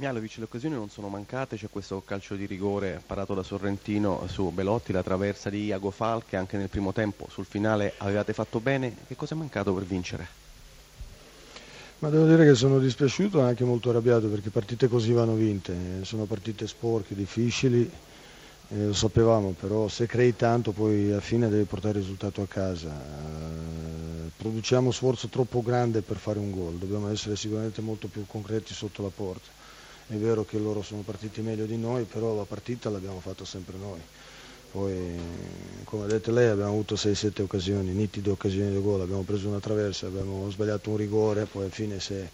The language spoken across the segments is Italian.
Mialovic, le occasioni non sono mancate, c'è questo calcio di rigore parato da Sorrentino su Belotti, la traversa di Iago Falche anche nel primo tempo, sul finale avevate fatto bene, che cosa è mancato per vincere? Ma devo dire che sono dispiaciuto e anche molto arrabbiato perché partite così vanno vinte, sono partite sporche, difficili, eh, lo sapevamo, però se crei tanto poi alla fine devi portare il risultato a casa. Eh, produciamo sforzo troppo grande per fare un gol, dobbiamo essere sicuramente molto più concreti sotto la porta. È vero che loro sono partiti meglio di noi, però la partita l'abbiamo fatta sempre noi. Poi, come ha detto lei, abbiamo avuto 6-7 occasioni, nitide occasioni di gol, abbiamo preso una traversa, abbiamo sbagliato un rigore, poi alla fine se,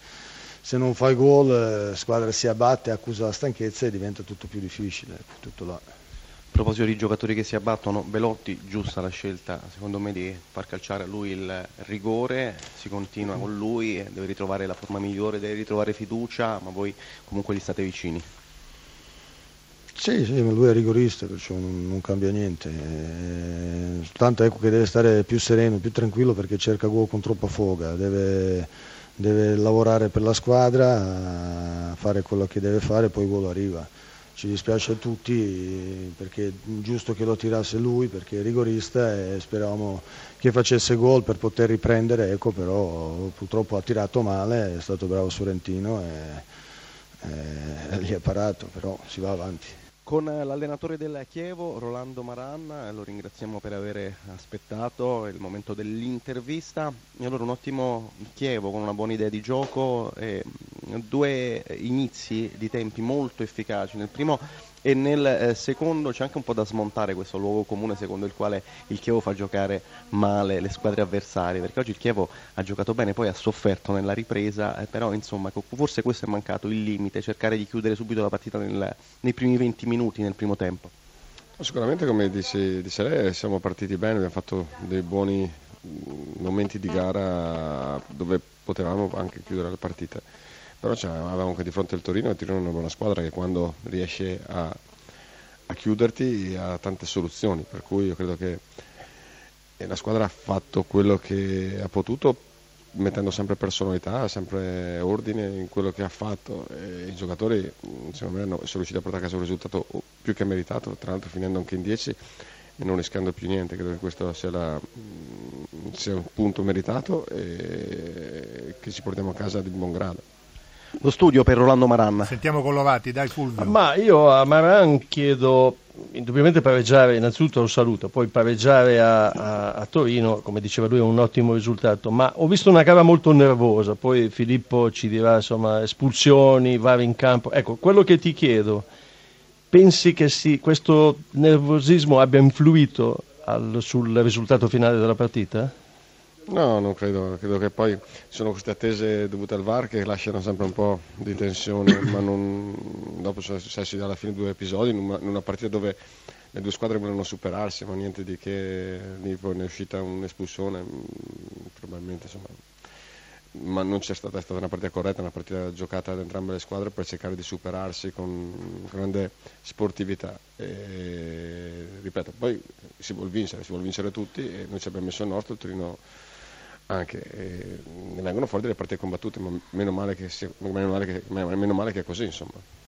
se non fai gol la eh, squadra si abbatte, accusa la stanchezza e diventa tutto più difficile. Tutto là. Proposito di giocatori che si abbattono, Belotti, giusta la scelta secondo me di far calciare a lui il rigore, si continua con lui, deve ritrovare la forma migliore, deve ritrovare fiducia, ma voi comunque gli state vicini. Sì, sì, ma lui è rigorista, perciò non, non cambia niente. Eh, tanto ecco che deve stare più sereno, più tranquillo perché cerca gol con troppa foga, deve, deve lavorare per la squadra, fare quello che deve fare e poi il gol arriva ci dispiace a tutti perché è giusto che lo tirasse lui perché è rigorista e speravamo che facesse gol per poter riprendere, ecco, però purtroppo ha tirato male, è stato bravo Sorrentino e, e gli ha parato, però si va avanti con l'allenatore del Chievo, Rolando Maran, lo ringraziamo per aver aspettato il momento dell'intervista. E allora un ottimo Chievo con una buona idea di gioco, e due inizi di tempi molto efficaci. Nel primo e nel eh, secondo c'è anche un po' da smontare questo luogo comune secondo il quale il Chievo fa giocare male le squadre avversarie, perché oggi il Chievo ha giocato bene, poi ha sofferto nella ripresa, eh, però insomma forse questo è mancato, il limite, cercare di chiudere subito la partita nel, nei primi 20 minuti nel primo tempo. Sicuramente come dice, dice lei siamo partiti bene, abbiamo fatto dei buoni mm, momenti di gara dove potevamo anche chiudere la partita però avevamo anche di fronte il Torino e il Torino è una buona squadra che quando riesce a, a chiuderti ha tante soluzioni, per cui io credo che la squadra ha fatto quello che ha potuto mettendo sempre personalità, sempre ordine in quello che ha fatto e i giocatori secondo me sono riusciti a portare a casa un risultato più che meritato, tra l'altro finendo anche in 10 e non rischiando più niente, credo che questo sia, la, sia un punto meritato e che ci portiamo a casa di buon grado lo studio per Rolando Maran. Sentiamo Collovati, dai Fulvio. Ma io a Maran chiedo indubbiamente pareggiare, innanzitutto lo saluto, poi pareggiare a, a, a, Torino, come diceva lui, è un ottimo risultato, ma ho visto una gara molto nervosa, poi Filippo ci dirà insomma espulsioni, vari in campo. Ecco, quello che ti chiedo, pensi che sì, questo nervosismo abbia influito al, sul risultato finale della partita? No, non credo, credo che poi sono queste attese dovute al VAR che lasciano sempre un po' di tensione, ma non, dopo sono successi alla fine due episodi in una, in una, partita dove le due squadre volevano superarsi, ma niente di che, poi ne è uscita un'espulsione, mm, probabilmente insomma, ma non c'è stata, è stata una partita corretta, una partita giocata da entrambe le squadre per cercare di superarsi con grande sportività. E, ripeto, poi si vuole vincere, si vuole vincere tutti e noi ci abbiamo messo il nostro, il Torino anche, eh, ne vengono fuori delle partite combattute, ma meno male che, sia, meno male che, meno male che è così insomma.